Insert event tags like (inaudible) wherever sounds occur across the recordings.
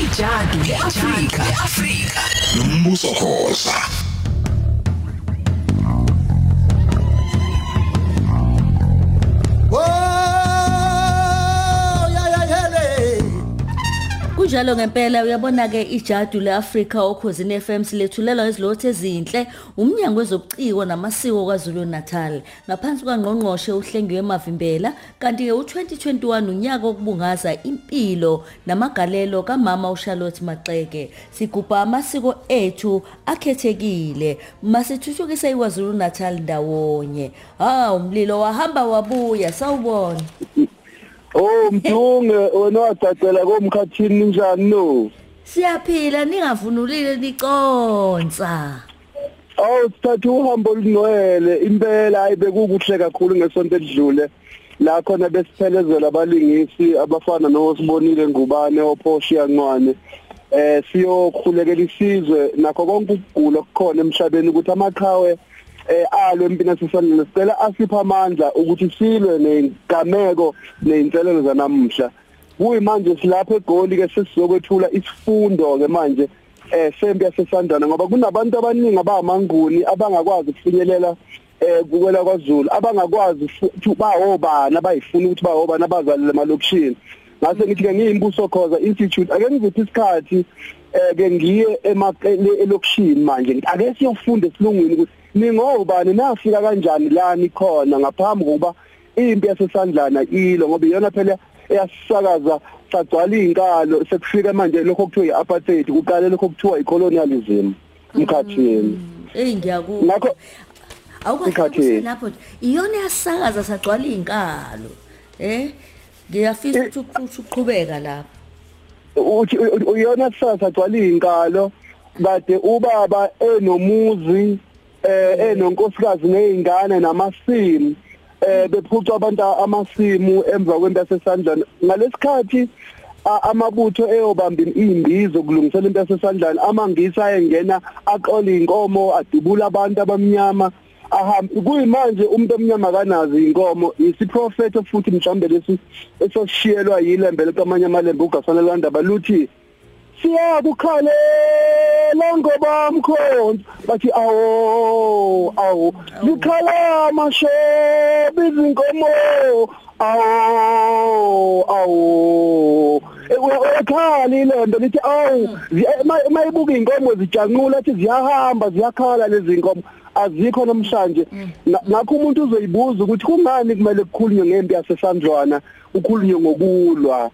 Ijadu leAfrika. Afrika. nombuso khoza Kunjalo ngempela uyabona ke ijadu leAfrika okhosini FM silethulelwa izilothe ezinhle umnyango wezobuciko namasiko kwaZulu Natal ngaphansi kwangqongqoshe uhlengiwe emavimbela kanti ke u2021 unyaka okubungaza impilo namagalelo kamama uCharlotte Maxeke. Sigubha amasiko ethu akhethekile masithuthukise iKwaZulu Natal ndawonye. Ha umlilo wahamba wabuya sawubona. Oh mthunge wena wacacela komkhathini njani no Siyaphila ningavunulile niconsa. Awu sithatha uhambo olungcwele. Impela hayi bekukuhle kakhulu ngesonto edlule la khona besiphelezela abalingisi abafana nosibonile ngubane ophoshi yancwane eh siyokhulekela isizwe. Nakho konke ukugula okukhona emhlabeni ukuthi amaqhawe alo empina sisandla sicela asipha amandla ukuthi silwe negameko nezinselelo zanamuhla. Kuyimanje silapha egoli ke sesizokwethula isifundo ke manje eh sempi yasesandana ngoba kunabantu abaningi abamanguni abangakwazi ukufinyelela eh kukwela kwaZulu abangakwazi futhi bawobana abayifuna ukuthi bawobana abazalile emalokishini. Ngase ngithi ke ngiyimbuso khoza institute ake ngiziphi isikhathi eh ke ngiye elokishini manje. Ake siyofunda esilungwini ukuthi ningobani nafika kanjani la nikhona ngaphambi kokuba impi yasesandlana ilo ngoba iyona phela eyasisakaza sagcwala izinkalo sekufika manje lokho kuthiwa iapartheid kuqale lokho kuthiwa icolonialism emkhathini. Ey ngiyaku ngakho awukwazi lapho iyona yasakaza sagcwala izinkalo eh ngiyafisa ukuthi uqhubeka lapho. Uthi uyona sasa gcwala izinkalo kade ubaba enomuzi eh enonkosikazi nezingane namasimu eh bephucwa abantu amasimu emva kwempi yasesandlana ngalesikhathi amabutho eyobamba imbizo kulungisela into yasesandlana amangisa ayengena aqola inkomo adubula abantu abamnyama ahamba kuyimanje umuntu omnyama kanazi inkomo isiprofeto futhi mhlambe lesi esosishiyelwa yilembe lekamanye amalembe ugasana landaba luthi siyakukhalela ngoba mkhonto bathi awo awo likhala amashobi izinkomo. Awo awo ekhala ilembe lithi awu mayibuka inkomo zijanqula athi ziyahamba ziyakhala lezi inkomo azikho namhlanje. Ngakho umuntu uzoyibuza ukuthi kungani kumele kukhulunywe ngempi yasesandlwana ukhulunywe ngokulwa? eh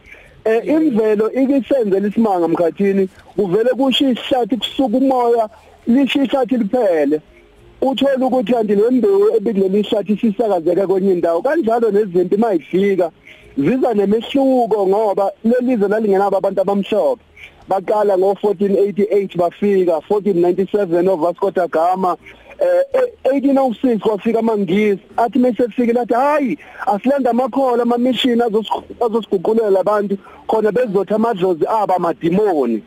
imvelo ikisenzela isimanga mkhathini kuvele kusho isihlathi kusuka umoya lisho isihlathi liphele. Uthola ukuthi kanti le mbewu ebikuleli isihlathi sisakazeka kwenye indawo kanjalo nezinto mayifika ziza nemehluko ngoba lelizwe lalingenabo abantu abamhlophe. Baqala ngo1488 bafika 1497 noVasco da Gama eh 1806 kwafika amangisi. Athi mesefike lathi hayi asilanda amakhola ama mission azosiguqulela abantu khona bezothi amadlozi aba amadimoni.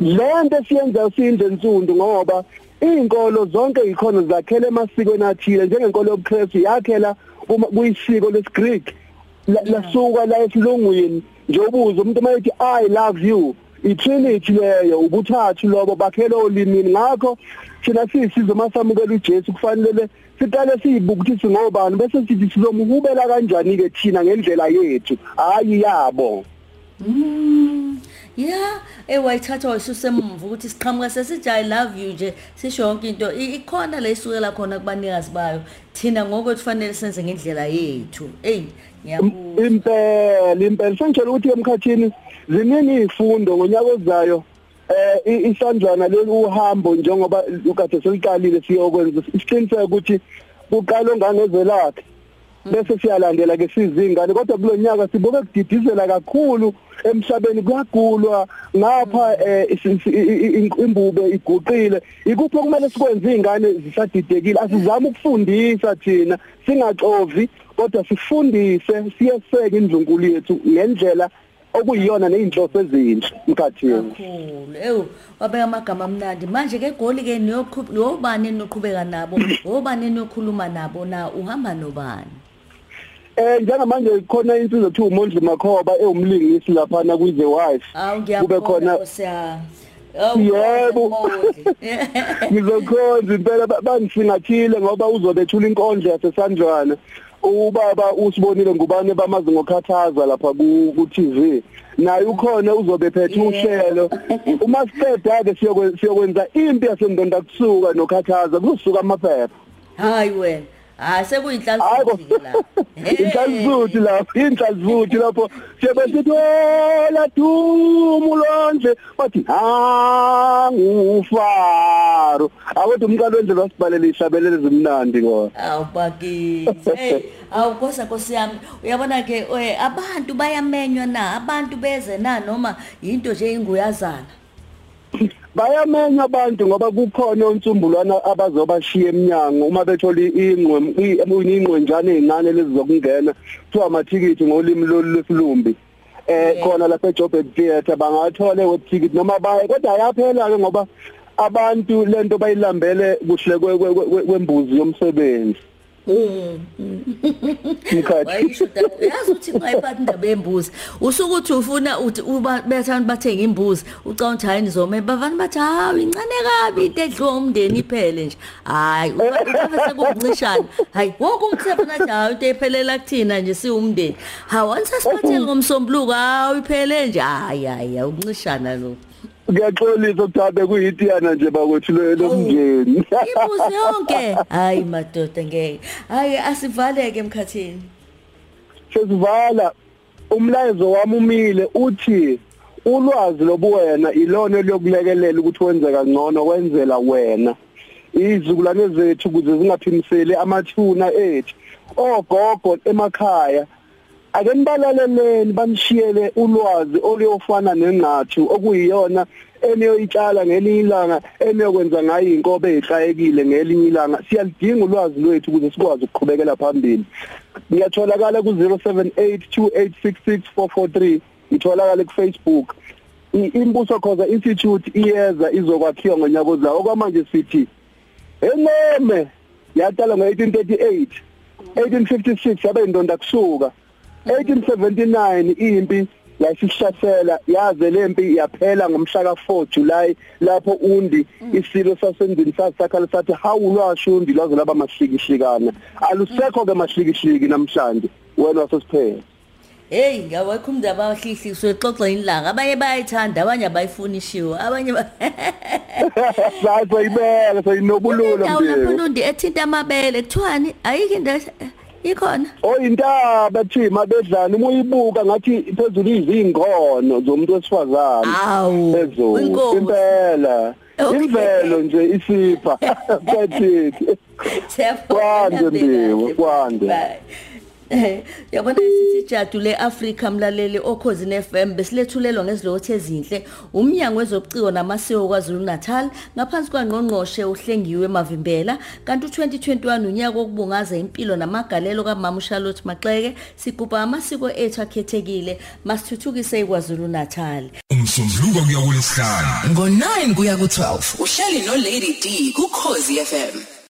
Lento siyenza sindle nsundu ngoba izinkolo zonke ikhona zakhele emasikweni athile njengenkolo yobuKristu yakhela kuyisiko lesiGreek lasuka la esilungwini nje ubuzo umuntu mayethi i love you. Itrinity leyo ubuthathu lobo bakhela olimini. Ngakho thina sisizwe masamukela uJesu kufanele siqale siyibuka ukuthi singobani bese sithi sizomuhubela kanjani ke thina ngendlela yethu hayi yabo Mm. Yeah, ewayithatha wasusemva ukuthi siqhamuka sesithi I love you nje sisho yonke into ikhona la isukela khona kubanikazi bayo thina ngokwethu fanele senze ngendlela yethu. Ey, ngiyabuza. Impela, impela sengitshela ukuthi emkhathini ziningi izifundo ngonyaka ozayo eh isandlwana leli uhambo njengoba ukade seliqalile siyokwenza isiqiniseko ukuthi kuqala ongangezelakhe bese siyalandela ke sizingane kodwa kulo nyaka siboke kudidizela kakhulu emhlabeni kuyagulwa ngapha imbube iguqile. Ikuphi okumele sikwenze izingane zisadidekile? Asizame ukufundisa thina singaxovi kodwa sifundise siyeseke indlunkulu yethu ngendlela okuyiyona nezinhloso ezinhle mkhathini kakhulu. Ewu wabeka amagama amnandi. Manje ke goli ke niyobani enoqhubeka nabo? Obani enokhuluma nabo na? Uhamba nobani? Eh njengamanje khona insizwa ethiwa uMondli Makhoba ewumlingisi lapha na ku The Wife. Awu Kube khona ngiyabona siya. Yebo. (laughs) Ngizokhonza impela ba- bangisingathile ngoba uzobethula inkondlo yasesandlwana. Ubaba usibonile ngubane bamazi ngokhathaza lapha ku ku TV. Naye ukhona uzobe phethe uhlelo. (laughs) Uma siqeda ke siyokwenza siyokwenza impi yasendonda kusuka nokhathaza kusuka amaphepha. Hayi wena. Hayi sekuyinhlanhla la. (laughs) Inhlanzuthi lapho inhlanzuthi lapho siyabe sithi wela dumu lonje bathi angufaro awuthi umqalo wendlela wasibhalela ishabelele zimnandi ngona Awubakithi. Hey, awukosa Nkosi yami. Uyabona ke eh, abantu bayamenywa na, abantu beze na noma into nje inguyazana. (laughs) bayamenywa abantu ngoba kukhona onsumbulwana abazobashiya eminyango uma bethola ingqwe ingqwenjana ezincane lezi zokungena kuthiwa amathikithi ngolimi lolu lwesilumbi. Eh khona lapha eJoburg Theatre bangathola web ticket noma baye kodwa ayaphela ke ngoba abantu lento bayilambele kuhle kwe- kwe- kwe- kwembuzi yomsebenzi. Mkhathi Wayisho yazi uthi ngayiphatha indaba yembuzi. Usukuthi ufuna uthi uba bethanda bathenga imbuzi, ucanga ukuthi hayi nizome bavana bathi hawu incane kabi into edliwa umndeni iphele nje. Hayi, uba sekuncishana. Hayi, wonke umthepho nathi hayi into ephelela kuthina nje siwumndeni. Hawu ansasiphathele ngomsombuluko hawu iphele nje. Hayi hayi ukuncishana lo. Ngiyaxolisa ukuthi abe kuyitiyana nje bakwethu lomndeni Imbuzi yonke. (laughs) Hayi madoda ngeke. Hayi asivaleke emkhathini. sesivala umlayezo wami umile uthi ulwazi lobuwena ilona lokulekelela ukuthi wenze kangcono wenzela wena izizukulwane zethu ukuze zingaphimiseli amathuna ethu ogogo emakhaya ake nibalaleleni banishiyele ulwazi oluyofana nenqathu okuyiyona eniyoyitshala ngelinye ilanga eniyokwenza ngayo inkobe ezihlayekile ngelinye ilanga. Siyalidinga ulwazi lwethu ukuze sikwazi ukuqhubekela phambili. Ngiyatholakala ku 0782866443 itholakala ku Facebook imbuso khoza institute iyeza izokwakhiwa ngonyaka ozayo okwamanje sithi enqome yaqala ngo1838 1856 yabe indonda kusuka. 1879 impi yasihlasela yaze lempi yaphela ngomhla ka4 July lapho undi isilo sasendini sasakhala sathi hawulwasho undi laze laba mahlikishikana alusekho ke mahlikihliki namhlanje wena wasesiphela. Hey ngawakho umndaba abahlihliswe xoxa inlanga abanye bayayithanda abanye abayifunishiwe abanye ba- (laughs) sathi ayibeka sayinobululo mntu uNondi ethinta amabele. Kuthiwani ayikho indawo ikhona? Oyintaba thi mabedlana uma uyibuka ngathi phezulu izingono zomuntu wesifazane. Phezulu impela. Imvelo nje isipha. (laughs) Kwathi Kwande, Mbiwe, kwande. Eh yabona sithi jadu leAfrica mlaleli okhosini FM besilethulelwa ngezilothe ezinhle. Umnyango wezobuciko namasiko kwaZulu Natal ngaphansi kwangqongqoshe uhlengiwe Mavimbela. Kanti u2021 unyaka wokubungaza impilo namagalelo kaMama Charlotte Maxeke sigubha amasiko ethu akhethekile masithuthukise kwaZulu Natal. Umsombuluko kuya kulesihlanu ngo-9 kuya ku-12 uhleli no-lady d kukhozi fm